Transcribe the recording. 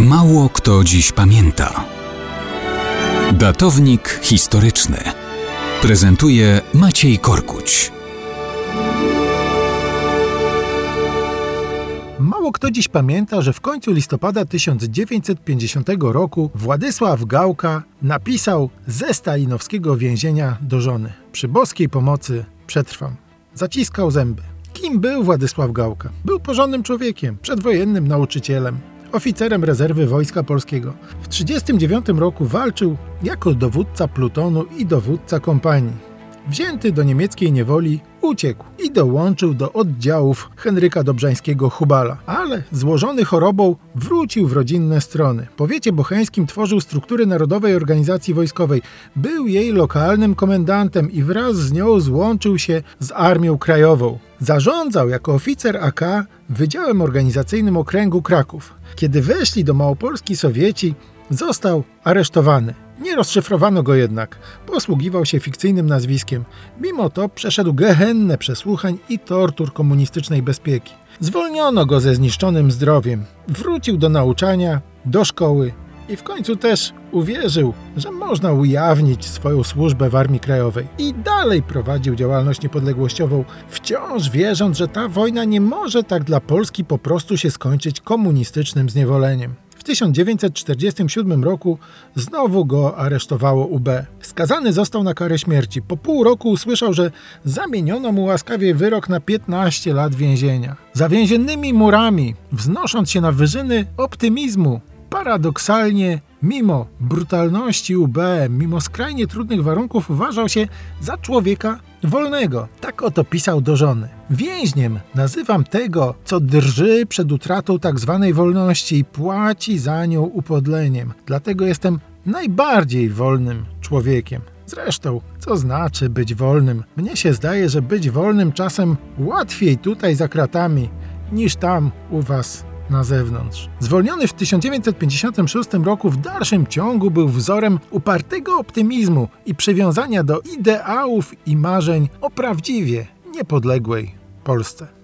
Mało kto dziś pamięta. Datownik historyczny prezentuje Maciej Korkuć. Mało kto dziś pamięta, że w końcu listopada 1950 roku Władysław Gałka napisał ze stalinowskiego więzienia do żony: Przy boskiej pomocy przetrwam. Zaciskał zęby. Kim był Władysław Gałka? Był porządnym człowiekiem, przedwojennym nauczycielem, oficerem rezerwy Wojska Polskiego. W 1939 roku walczył jako dowódca plutonu i dowódca kompanii. Wzięty do niemieckiej niewoli, uciekł i dołączył do oddziałów Henryka Dobrzańskiego Hubala, ale złożony chorobą wrócił w rodzinne strony. Powiecie bocheńskim tworzył struktury Narodowej Organizacji Wojskowej. Był jej lokalnym komendantem i wraz z nią złączył się z Armią Krajową. Zarządzał jako oficer AK Wydziałem Organizacyjnym Okręgu Kraków. Kiedy weszli do Małopolski Sowieci, został aresztowany. Nie rozszyfrowano go jednak. Posługiwał się fikcyjnym nazwiskiem. Mimo to przeszedł gehennę przesłuchań i tortur komunistycznej bezpieki. Zwolniono go ze zniszczonym zdrowiem. Wrócił do nauczania, do szkoły i w końcu też uwierzył, że można ujawnić swoją służbę w Armii Krajowej. I dalej prowadził działalność niepodległościową, wciąż wierząc, że ta wojna nie może tak dla Polski po prostu się skończyć komunistycznym zniewoleniem. W 1947 roku znowu go aresztowało UB. Skazany został na karę śmierci. Po pół roku usłyszał, że zamieniono mu łaskawie wyrok na 15 lat więzienia. Za więziennymi murami, wznosząc się na wyżyny optymizmu, paradoksalnie, mimo brutalności UB, mimo skrajnie trudnych warunków, uważał się za człowieka wolnego. Tak oto pisał do żony. Więźniem nazywam tego, co drży przed utratą tak zwanej wolności i płaci za nią upodleniem. Dlatego jestem najbardziej wolnym człowiekiem. Zresztą, co znaczy być wolnym? Mnie się zdaje, że być wolnym czasem łatwiej tutaj za kratami, niż tam u was na zewnątrz. Zwolniony w 1956 roku w dalszym ciągu był wzorem upartego optymizmu i przywiązania do ideałów i marzeń o prawdziwie niepodległej Polsce.